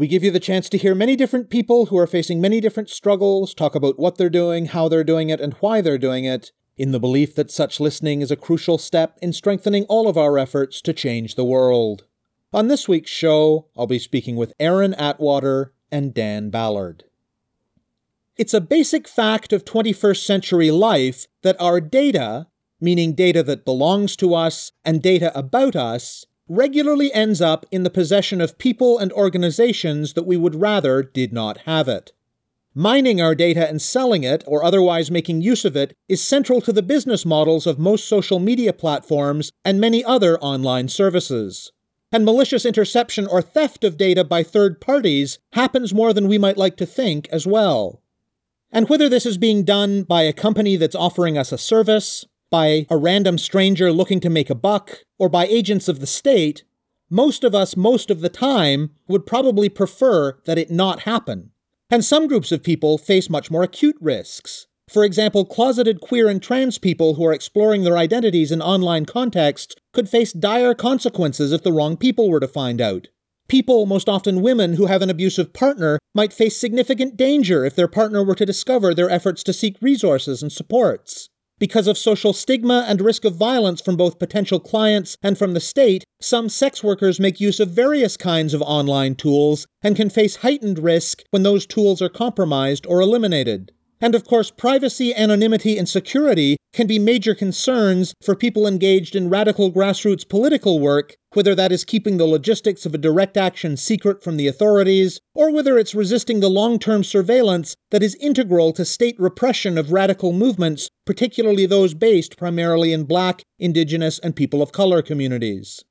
We give you the chance to hear many different people who are facing many different struggles, talk about what they're doing, how they're doing it, and why they're doing it, in the belief that such listening is a crucial step in strengthening all of our efforts to change the world. On this week's show, I'll be speaking with Aaron Atwater and Dan Ballard. It's a basic fact of 21st century life that our data, meaning data that belongs to us and data about us, regularly ends up in the possession of people and organizations that we would rather did not have it. Mining our data and selling it, or otherwise making use of it, is central to the business models of most social media platforms and many other online services. And malicious interception or theft of data by third parties happens more than we might like to think as well. And whether this is being done by a company that's offering us a service, by a random stranger looking to make a buck, or by agents of the state, most of us, most of the time, would probably prefer that it not happen. And some groups of people face much more acute risks. For example, closeted queer and trans people who are exploring their identities in online contexts could face dire consequences if the wrong people were to find out. People, most often women, who have an abusive partner might face significant danger if their partner were to discover their efforts to seek resources and supports. Because of social stigma and risk of violence from both potential clients and from the state, some sex workers make use of various kinds of online tools and can face heightened risk when those tools are compromised or eliminated. And of course, privacy, anonymity, and security can be major concerns for people engaged in radical grassroots political work, whether that is keeping the logistics of a direct action secret from the authorities, or whether it's resisting the long term surveillance that is integral to state repression of radical movements, particularly those based primarily in black, indigenous, and people of color communities.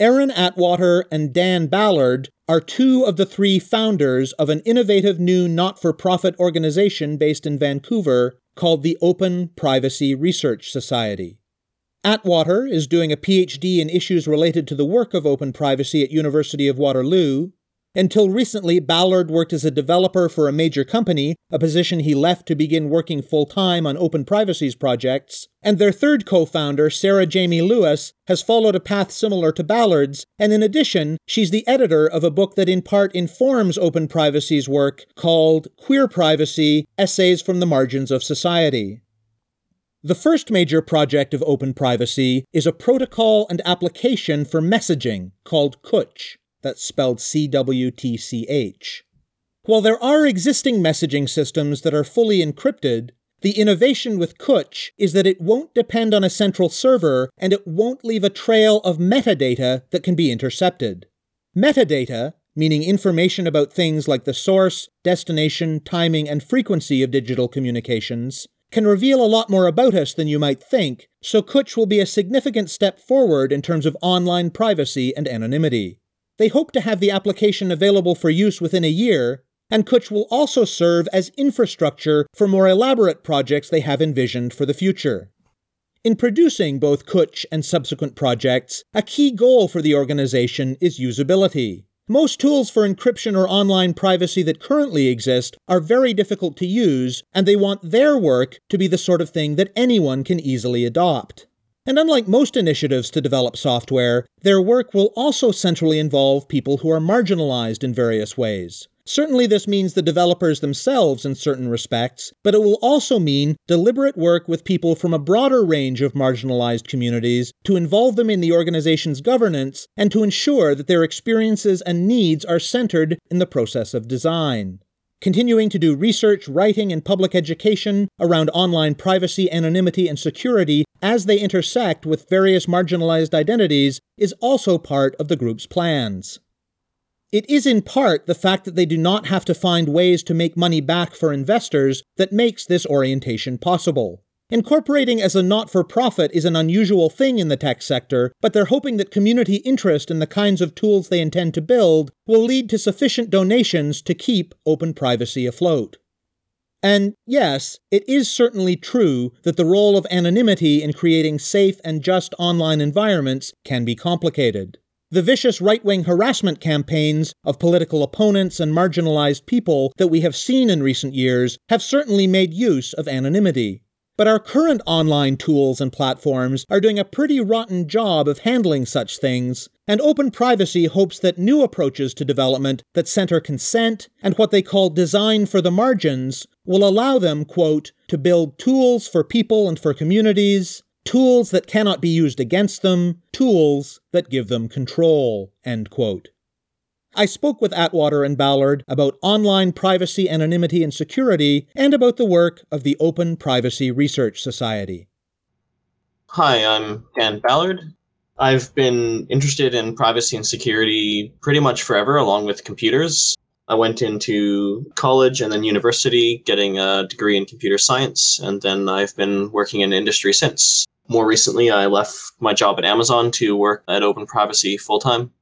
Aaron Atwater and Dan Ballard are two of the three founders of an innovative new not for profit organization based in Vancouver called the Open Privacy Research Society. Atwater is doing a PhD in issues related to the work of open privacy at University of Waterloo, until recently, Ballard worked as a developer for a major company, a position he left to begin working full time on open privacy's projects. And their third co founder, Sarah Jamie Lewis, has followed a path similar to Ballard's, and in addition, she's the editor of a book that in part informs open privacy's work called Queer Privacy Essays from the Margins of Society. The first major project of open privacy is a protocol and application for messaging called Cwtch. That's spelled C W T C H. While there are existing messaging systems that are fully encrypted, the innovation with Cwtch is that it won't depend on a central server and it won't leave a trail of metadata that can be intercepted. Metadata, meaning information about things like the source, destination, timing, and frequency of digital communications, can reveal a lot more about us than you might think, so Cwtch will be a significant step forward in terms of online privacy and anonymity. They hope to have the application available for use within a year, and Cwtch will also serve as infrastructure for more elaborate projects they have envisioned for the future. In producing both Cwtch and subsequent projects, a key goal for the organization is usability. Most tools for encryption or online privacy that currently exist are very difficult to use, and they want their work to be the sort of thing that anyone can easily adopt. And unlike most initiatives to develop software, their work will also centrally involve people who are marginalized in various ways. Certainly, this means the developers themselves in certain respects, but it will also mean deliberate work with people from a broader range of marginalized communities to involve them in the organization's governance and to ensure that their experiences and needs are centered in the process of design. Continuing to do research, writing, and public education around online privacy, anonymity, and security as they intersect with various marginalized identities is also part of the group's plans. It is in part the fact that they do not have to find ways to make money back for investors that makes this orientation possible. Incorporating as a not for profit is an unusual thing in the tech sector, but they're hoping that community interest in the kinds of tools they intend to build will lead to sufficient donations to keep open privacy afloat. And yes, it is certainly true that the role of anonymity in creating safe and just online environments can be complicated. The vicious right wing harassment campaigns of political opponents and marginalized people that we have seen in recent years have certainly made use of anonymity. But our current online tools and platforms are doing a pretty rotten job of handling such things, and Open Privacy hopes that new approaches to development that center consent and what they call design for the margins will allow them, quote, to build tools for people and for communities, tools that cannot be used against them, tools that give them control, end quote. I spoke with Atwater and Ballard about online privacy, anonymity, and security, and about the work of the Open Privacy Research Society. Hi, I'm Dan Ballard. I've been interested in privacy and security pretty much forever, along with computers. I went into college and then university getting a degree in computer science, and then I've been working in industry since. More recently, I left my job at Amazon to work at Open Privacy full time.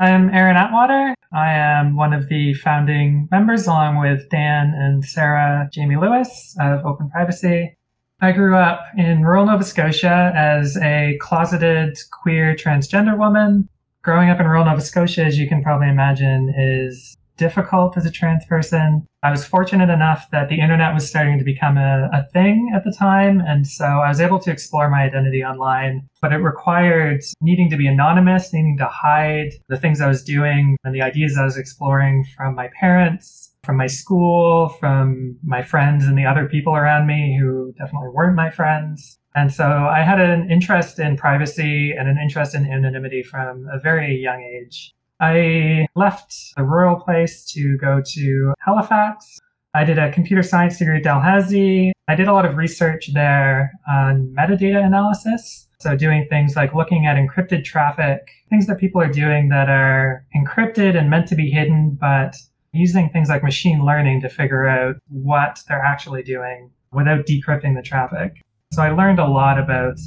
I'm Aaron Atwater. I am one of the founding members, along with Dan and Sarah Jamie Lewis of Open Privacy. I grew up in rural Nova Scotia as a closeted queer transgender woman. Growing up in rural Nova Scotia, as you can probably imagine, is difficult as a trans person. I was fortunate enough that the internet was starting to become a, a, thing at the time. And so I was able to explore my identity online, but it required needing to be anonymous, needing to hide the things I was doing and the ideas I was exploring from my parents, from my school, from my friends and the other people around me who definitely weren't my friends. And so I had an interest in privacy and an interest in anonymity from a very young age. I left the rural place to go to Halifax. I did a computer science degree at Dalhousie. I did a lot of research there on metadata analysis. So doing things like looking at encrypted traffic, things that people are doing that are encrypted and meant to be hidden, but using things like machine learning to figure out what they're actually doing without decrypting the traffic. So I learned a lot about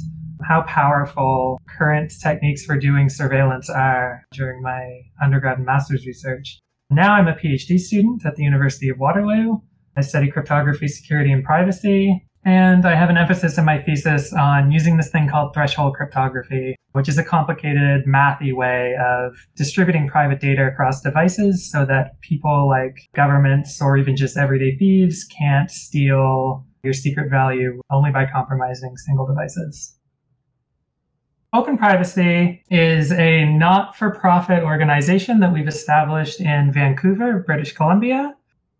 how powerful current techniques for doing surveillance are during my undergrad and master's research. Now I'm a PhD student at the University of Waterloo. I study cryptography, security, and privacy. And I have an emphasis in my thesis on using this thing called threshold cryptography, which is a complicated mathy way of distributing private data across devices so that people like governments or even just everyday thieves can't steal your secret value only by compromising single devices. Open Privacy is a not for profit organization that we've established in Vancouver, British Columbia.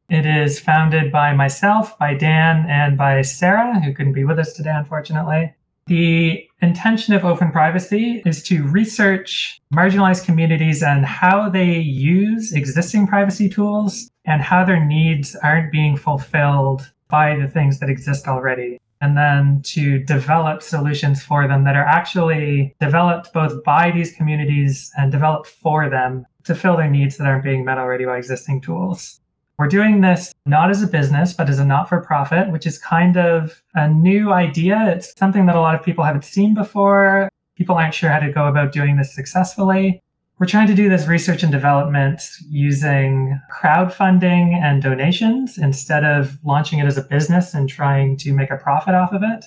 It is founded by myself, by Dan, and by Sarah, who couldn't be with us today, unfortunately. The intention of Open Privacy is to research marginalized communities and how they use existing privacy tools and how their needs aren't being fulfilled by the things that exist already and then to develop solutions for them that are actually developed both by these communities and developed for them to fill their needs that aren't being met already by existing tools. We're doing this not as a business, but as a not for profit, which is kind of a new idea. It's something that a lot of people haven't seen before. People aren't sure how to go about doing this successfully. We're trying to do this research and development using crowdfunding and donations instead of launching it as a business and trying to make a profit off of it.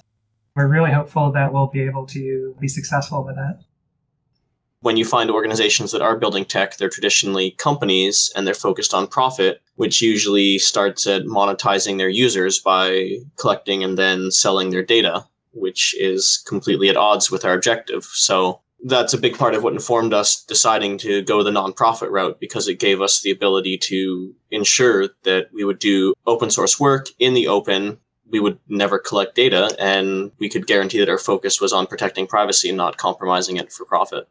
We're really hopeful that we'll be able to be successful with that. When you find organizations that are building tech, they're traditionally companies and they're focused on profit, which usually starts at monetizing their users by collecting and then selling their data, which is completely at odds with our objective. So that's a big part of what informed us deciding to go the nonprofit route because it gave us the ability to ensure that we would do open source work in the open. We would never collect data, and we could guarantee that our focus was on protecting privacy and not compromising it for profit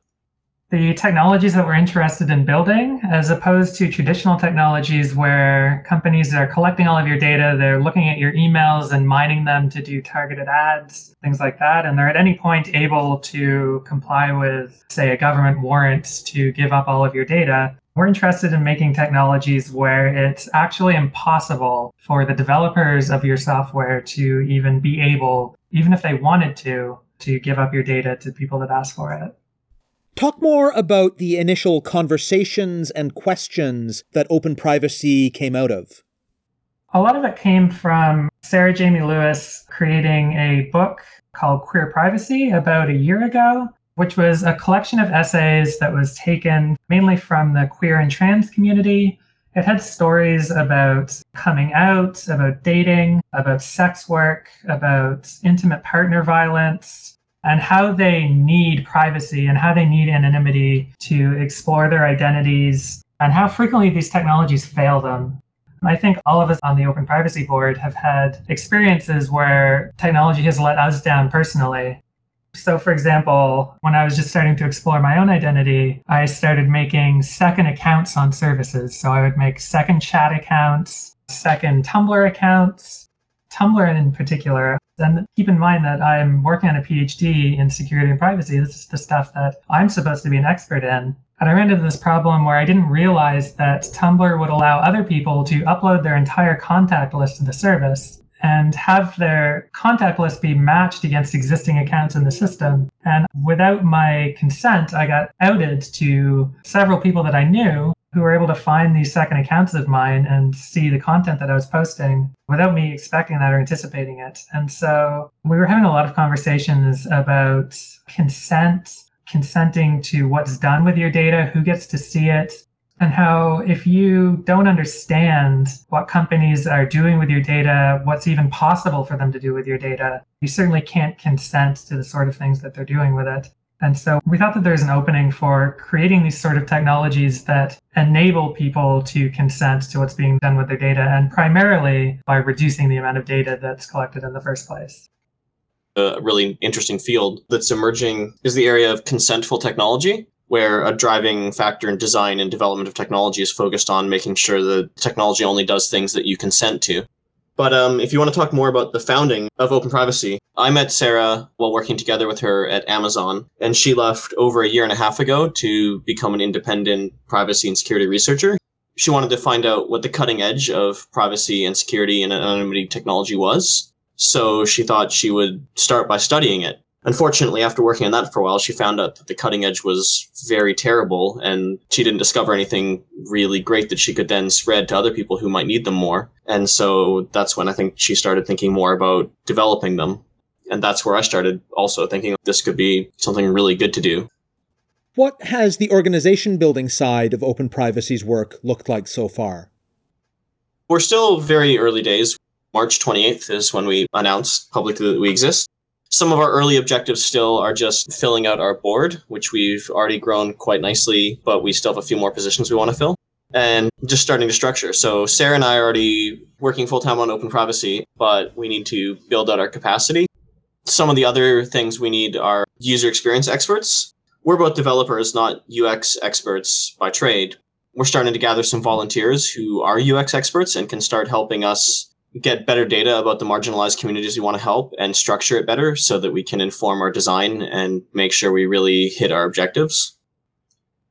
the technologies that we're interested in building, as opposed to traditional technologies where companies are collecting all of your data, they're looking at your emails and mining them to do targeted ads, things like that. And they're at any point able to comply with, say, a government warrant to give up all of your data. We're interested in making technologies where it's actually impossible for the developers of your software to even be able, even if they wanted to, to give up your data to people that ask for it. Talk more about the initial conversations and questions that Open Privacy came out of. A lot of it came from Sarah Jamie Lewis creating a book called Queer Privacy about a year ago, which was a collection of essays that was taken mainly from the queer and trans community. It had stories about coming out, about dating, about sex work, about intimate partner violence, and how they need privacy and how they need anonymity to explore their identities, and how frequently these technologies fail them. I think all of us on the Open Privacy Board have had experiences where technology has let us down personally. So, for example, when I was just starting to explore my own identity, I started making second accounts on services. So, I would make second chat accounts, second Tumblr accounts, Tumblr in particular. And keep in mind that I'm working on a PhD in security and privacy. This is the stuff that I'm supposed to be an expert in. And I ran into this problem where I didn't realize that Tumblr would allow other people to upload their entire contact list to the service and have their contact list be matched against existing accounts in the system. And without my consent, I got outed to several people that I knew who were able to find these second accounts of mine and see the content that I was posting without me expecting that or anticipating it. And so we were having a lot of conversations about consent consenting to what's done with your data, who gets to see it, and how if you don't understand what companies are doing with your data, what's even possible for them to do with your data, you certainly can't consent to the sort of things that they're doing with it. And so we thought that there's an opening for creating these sort of technologies that enable people to consent to what's being done with their data, and primarily by reducing the amount of data that's collected in the first place a really interesting field that's emerging is the area of consentful technology, where a driving factor in design and development of technology is focused on making sure the technology only does things that you consent to. But um, if you want to talk more about the founding of Open Privacy, I met Sarah while working together with her at Amazon, and she left over a year and a half ago to become an independent privacy and security researcher. She wanted to find out what the cutting edge of privacy and security and anonymity technology was, so she thought she would start by studying it. Unfortunately, after working on that for a while, she found out that the cutting edge was very terrible and she didn't discover anything really great that she could then spread to other people who might need them more. And so that's when I think she started thinking more about developing them. And that's where I started also thinking this could be something really good to do. What has the organization building side of Open Privacy's work looked like so far? We're still very early days. March 28th is when we announced publicly that we exist. Some of our early objectives still are just filling out our board, which we've already grown quite nicely, but we still have a few more positions we want to fill. And just starting to structure. So Sarah and I are already working full time on open privacy, but we need to build out our capacity. Some of the other things we need are user experience experts. We're both developers, not UX experts by trade. We're starting to gather some volunteers who are UX experts and can start helping us get better data about the marginalized communities we want to help and structure it better so that we can inform our design and make sure we really hit our objectives.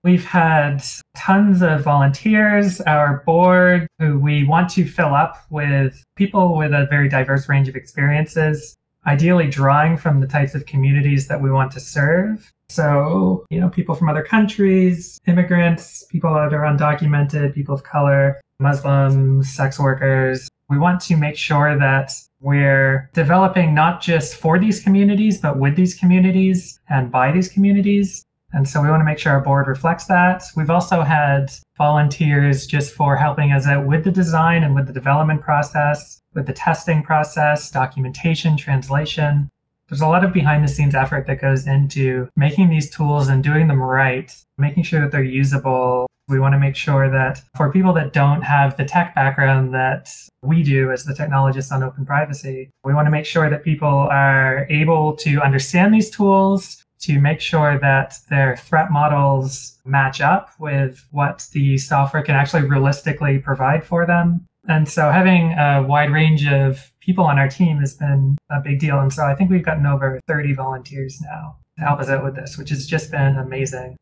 We've had tons of volunteers, our board, who we want to fill up with people with a very diverse range of experiences, ideally drawing from the types of communities that we want to serve. So, you know, people from other countries, immigrants, people that are undocumented, people of color, Muslims, sex workers, we want to make sure that we're developing not just for these communities, but with these communities and by these communities. And so we want to make sure our board reflects that. We've also had volunteers just for helping us out with the design and with the development process, with the testing process, documentation, translation. There's a lot of behind the scenes effort that goes into making these tools and doing them right, making sure that they're usable, we want to make sure that for people that don't have the tech background that we do as the technologists on open privacy, we want to make sure that people are able to understand these tools, to make sure that their threat models match up with what the software can actually realistically provide for them. And so having a wide range of people on our team has been a big deal. And so I think we've gotten over 30 volunteers now to help us out with this, which has just been amazing.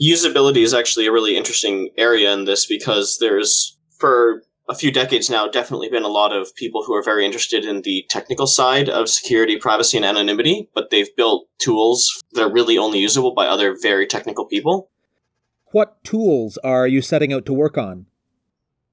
Usability is actually a really interesting area in this because there's, for a few decades now, definitely been a lot of people who are very interested in the technical side of security, privacy, and anonymity, but they've built tools that are really only usable by other very technical people. What tools are you setting out to work on?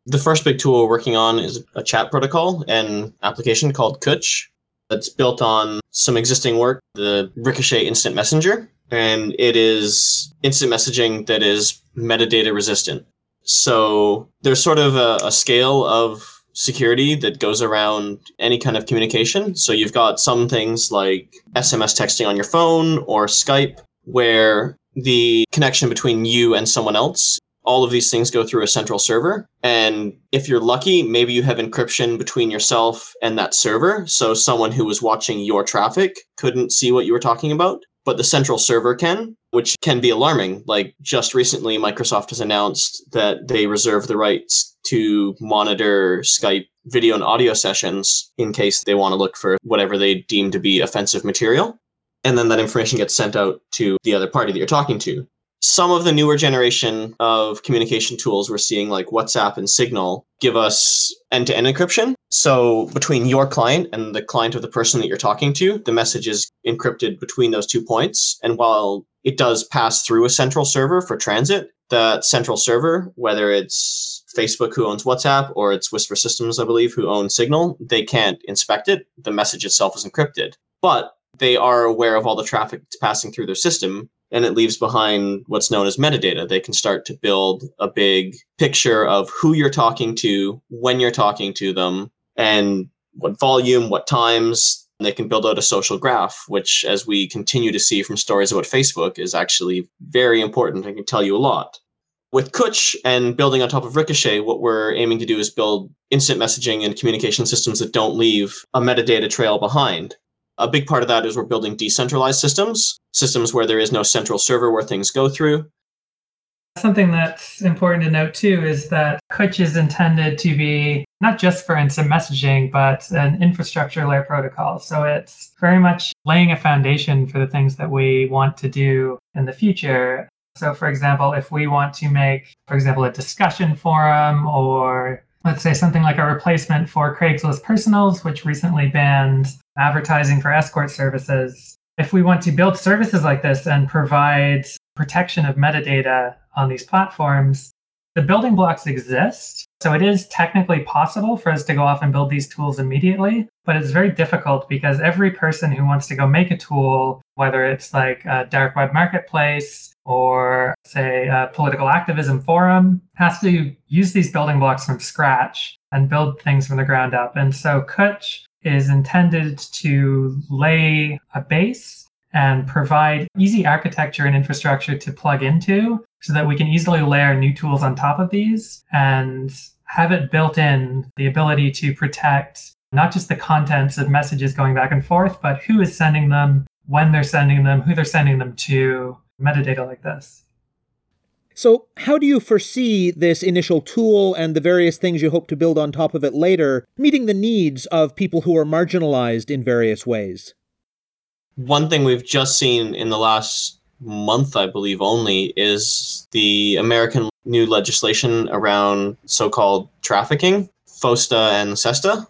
The first big tool we're working on is a chat protocol and application called Cwtch that's built on some existing work, the Ricochet Instant Messenger, and it is instant messaging that is metadata resistant. So there's sort of a, a scale of security that goes around any kind of communication. So you've got some things like SMS texting on your phone or Skype, where the connection between you and someone else all of these things go through a central server. And if you're lucky, maybe you have encryption between yourself and that server. So someone who was watching your traffic couldn't see what you were talking about, but the central server can, which can be alarming. Like just recently, Microsoft has announced that they reserve the rights to monitor Skype video and audio sessions in case they want to look for whatever they deem to be offensive material. And then that information gets sent out to the other party that you're talking to some of the newer generation of communication tools we're seeing like whatsapp and signal give us end-to-end encryption. So between your client and the client of the person that you're talking to the message is encrypted between those two points. And while it does pass through a central server for transit that central server whether it's facebook who owns whatsapp or it's whisper systems i believe who own signal they can't inspect it. The message itself is encrypted. But they are aware of all the traffic that's passing through their system and it leaves behind what's known as metadata. They can start to build a big picture of who you're talking to, when you're talking to them, and what volume, what times. They can build out a social graph, which, as we continue to see from stories about Facebook, is actually very important and can tell you a lot. With Cwtch and building on top of Ricochet, what we're aiming to do is build instant messaging and communication systems that don't leave a metadata trail behind. A big part of that is we're building decentralized systems, systems where there is no central server where things go through. Something that's important to note too is that Cwtch is intended to be not just for instant messaging, but an infrastructure layer protocol. So it's very much laying a foundation for the things that we want to do in the future. So, for example, if we want to make, for example, a discussion forum or let's say something like a replacement for Craigslist Personals, which recently banned advertising for escort services. If we want to build services like this and provide protection of metadata on these platforms, the building blocks exist. So it is technically possible for us to go off and build these tools immediately, but it's very difficult because every person who wants to go make a tool, whether it's like a dark web marketplace or say a political activism forum, has to use these building blocks from scratch and build things from the ground up. And so Cwtch is intended to lay a base and provide easy architecture and infrastructure to plug into so that we can easily layer new tools on top of these and have it built in the ability to protect not just the contents of messages going back and forth, but who is sending them, when they're sending them, who they're sending them to, metadata like this. So, how do you foresee this initial tool and the various things you hope to build on top of it later meeting the needs of people who are marginalized in various ways? One thing we've just seen in the last month, I believe only, is the American new legislation around so called trafficking, FOSTA and SESTA.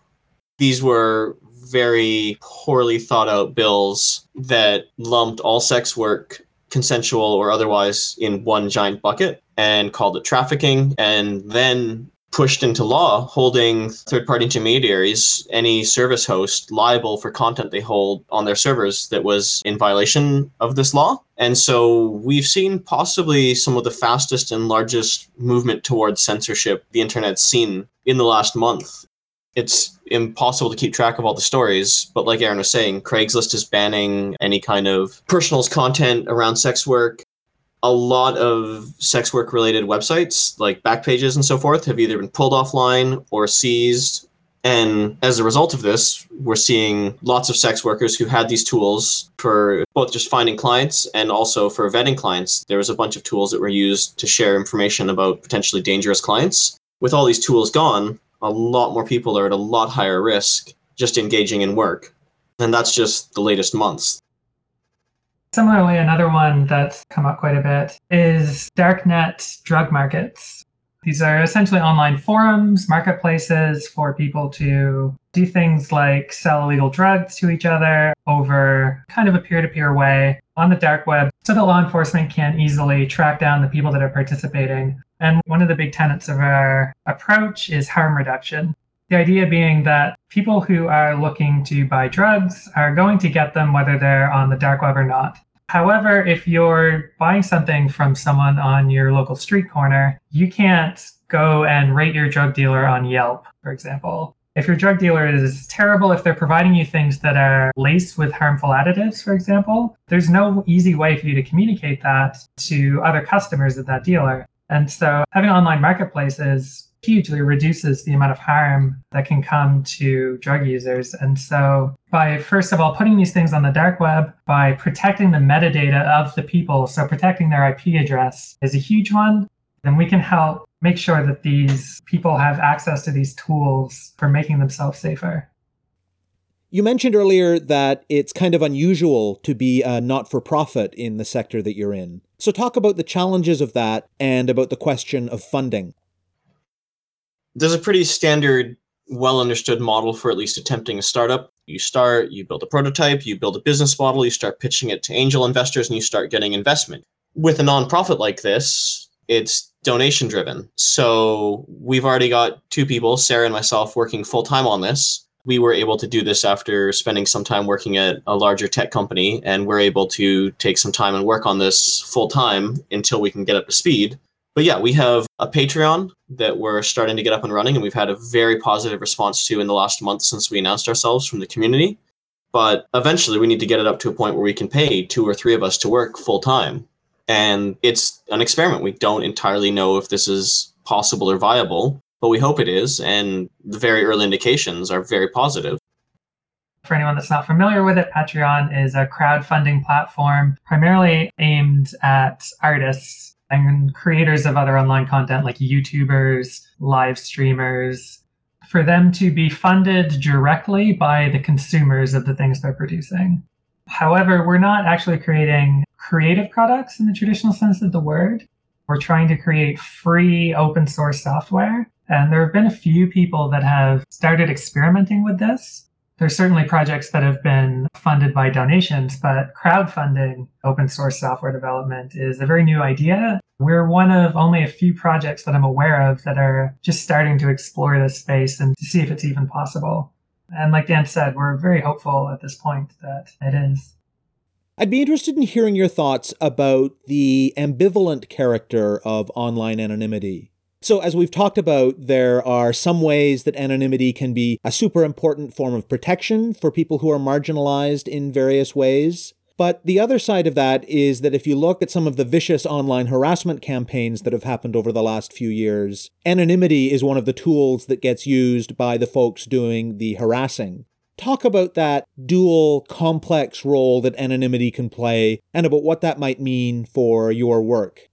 These were very poorly thought out bills that lumped all sex work consensual or otherwise in one giant bucket and called it trafficking and then pushed into law holding third party intermediaries any service host liable for content they hold on their servers that was in violation of this law and so we've seen possibly some of the fastest and largest movement towards censorship the internet's seen in the last month it's impossible to keep track of all the stories. But like Aaron was saying, Craigslist is banning any kind of personals content around sex work. A lot of sex work related websites, like Backpages and so forth, have either been pulled offline or seized. And as a result of this, we're seeing lots of sex workers who had these tools for both just finding clients and also for vetting clients. There was a bunch of tools that were used to share information about potentially dangerous clients. With all these tools gone, a lot more people are at a lot higher risk just engaging in work. And that's just the latest months. Similarly, another one that's come up quite a bit is darknet drug markets. These are essentially online forums, marketplaces for people to do things like sell illegal drugs to each other over kind of a peer to peer way on the dark web so that law enforcement can easily track down the people that are participating. And one of the big tenets of our approach is harm reduction. The idea being that people who are looking to buy drugs are going to get them whether they're on the dark web or not. However, if you're buying something from someone on your local street corner, you can't go and rate your drug dealer on Yelp, for example. If your drug dealer is terrible, if they're providing you things that are laced with harmful additives, for example, there's no easy way for you to communicate that to other customers of that dealer. And so having online marketplaces hugely reduces the amount of harm that can come to drug users. And so, by first of all putting these things on the dark web, by protecting the metadata of the people, so protecting their IP address is a huge one, then we can help make sure that these people have access to these tools for making themselves safer. You mentioned earlier that it's kind of unusual to be a not for profit in the sector that you're in. So, talk about the challenges of that and about the question of funding there's a pretty standard, well understood model for at least attempting a startup. You start, you build a prototype, you build a business model, you start pitching it to angel investors, and you start getting investment. With a nonprofit like this, it's donation driven. So we've already got two people, Sarah and myself, working full time on this. We were able to do this after spending some time working at a larger tech company, and we're able to take some time and work on this full time until we can get up to speed but yeah, we have a Patreon that we're starting to get up and running, and we've had a very positive response to in the last month since we announced ourselves from the community. But eventually, we need to get it up to a point where we can pay two or three of us to work full time. And it's an experiment. We don't entirely know if this is possible or viable, but we hope it is. And the very early indications are very positive. For anyone that's not familiar with it, Patreon is a crowdfunding platform primarily aimed at artists and creators of other online content like YouTubers, live streamers, for them to be funded directly by the consumers of the things they're producing. However, we're not actually creating creative products in the traditional sense of the word. We're trying to create free open source software. And there have been a few people that have started experimenting with this there's certainly projects that have been funded by donations, but crowdfunding open source software development is a very new idea. We're one of only a few projects that I'm aware of that are just starting to explore this space and to see if it's even possible. And like Dan said, we're very hopeful at this point that it is. I'd be interested in hearing your thoughts about the ambivalent character of online anonymity. So, as we've talked about, there are some ways that anonymity can be a super important form of protection for people who are marginalized in various ways. But the other side of that is that if you look at some of the vicious online harassment campaigns that have happened over the last few years, anonymity is one of the tools that gets used by the folks doing the harassing. Talk about that dual, complex role that anonymity can play and about what that might mean for your work.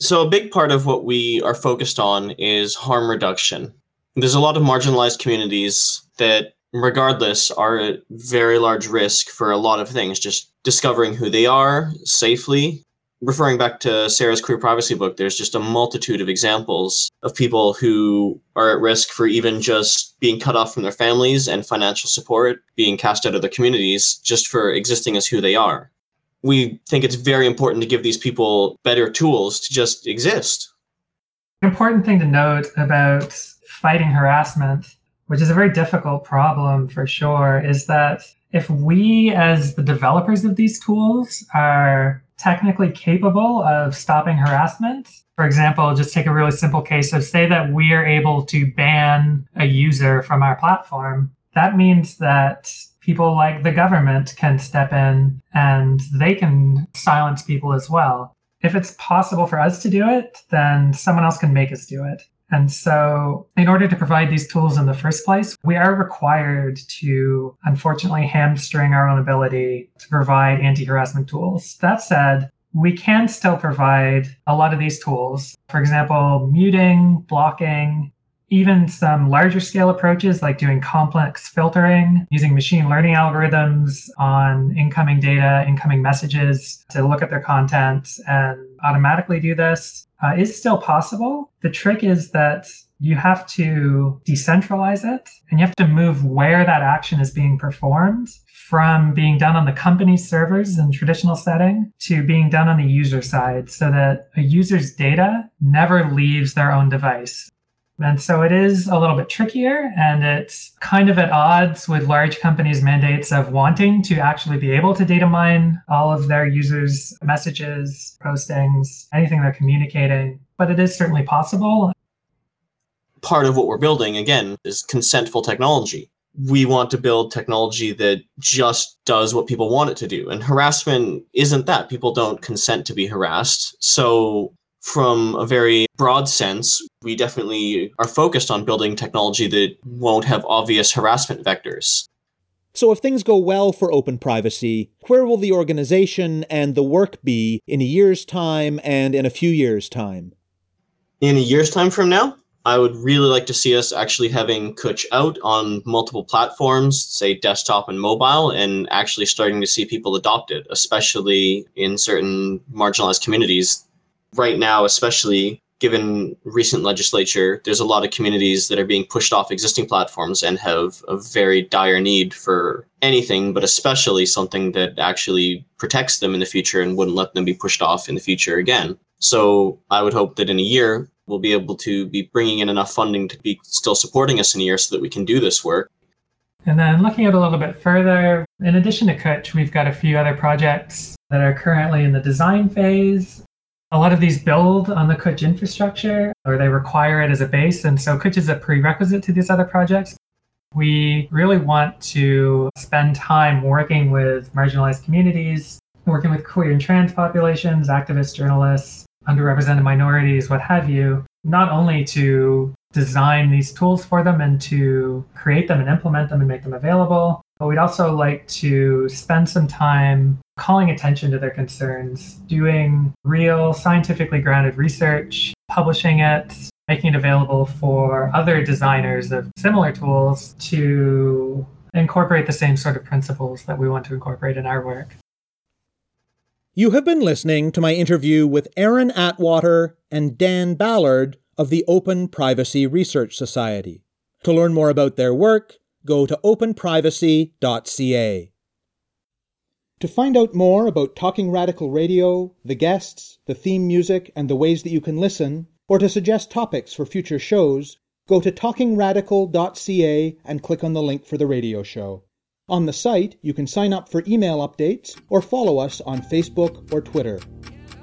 So, a big part of what we are focused on is harm reduction. There's a lot of marginalized communities that, regardless, are at very large risk for a lot of things, just discovering who they are safely. Referring back to Sarah's queer privacy book, there's just a multitude of examples of people who are at risk for even just being cut off from their families and financial support, being cast out of their communities just for existing as who they are we think it's very important to give these people better tools to just exist. An important thing to note about fighting harassment, which is a very difficult problem for sure, is that if we, as the developers of these tools, are technically capable of stopping harassment, for example, just take a really simple case of say that we are able to ban a user from our platform. That means that people like the government can step in and they can silence people as well. If it's possible for us to do it, then someone else can make us do it. And so, in order to provide these tools in the first place, we are required to unfortunately hamstring our own ability to provide anti harassment tools. That said, we can still provide a lot of these tools. For example, muting, blocking, even some larger scale approaches like doing complex filtering, using machine learning algorithms on incoming data, incoming messages to look at their content and automatically do this uh, is still possible. The trick is that you have to decentralize it and you have to move where that action is being performed from being done on the company's servers in traditional setting to being done on the user side so that a user's data never leaves their own device. And so it is a little bit trickier and it's kind of at odds with large companies' mandates of wanting to actually be able to data mine all of their users' messages, postings, anything they're communicating. But it is certainly possible. Part of what we're building, again, is consentful technology. We want to build technology that just does what people want it to do. And harassment isn't that. People don't consent to be harassed. So from a very broad sense, we definitely are focused on building technology that won't have obvious harassment vectors. So, if things go well for open privacy, where will the organization and the work be in a year's time and in a few years' time? In a year's time from now, I would really like to see us actually having Cwtch out on multiple platforms, say desktop and mobile, and actually starting to see people adopt it, especially in certain marginalized communities right now, especially given recent legislature, there's a lot of communities that are being pushed off existing platforms and have a very dire need for anything, but especially something that actually protects them in the future and wouldn't let them be pushed off in the future again. So I would hope that in a year, we'll be able to be bringing in enough funding to be still supporting us in a year so that we can do this work. And then looking at a little bit further, in addition to Cwtch, we've got a few other projects that are currently in the design phase a lot of these build on the Cwtch infrastructure or they require it as a base. And so Cwtch is a prerequisite to these other projects. We really want to spend time working with marginalized communities, working with queer and trans populations, activists, journalists, underrepresented minorities, what have you, not only to design these tools for them and to create them and implement them and make them available, but we'd also like to spend some time calling attention to their concerns, doing real scientifically grounded research, publishing it, making it available for other designers of similar tools to incorporate the same sort of principles that we want to incorporate in our work. You have been listening to my interview with Aaron Atwater and Dan Ballard of the Open Privacy Research Society. To learn more about their work, go to openprivacy.ca. To find out more about Talking Radical Radio, the guests, the theme music, and the ways that you can listen, or to suggest topics for future shows, go to talkingradical.ca and click on the link for the radio show. On the site, you can sign up for email updates or follow us on Facebook or Twitter.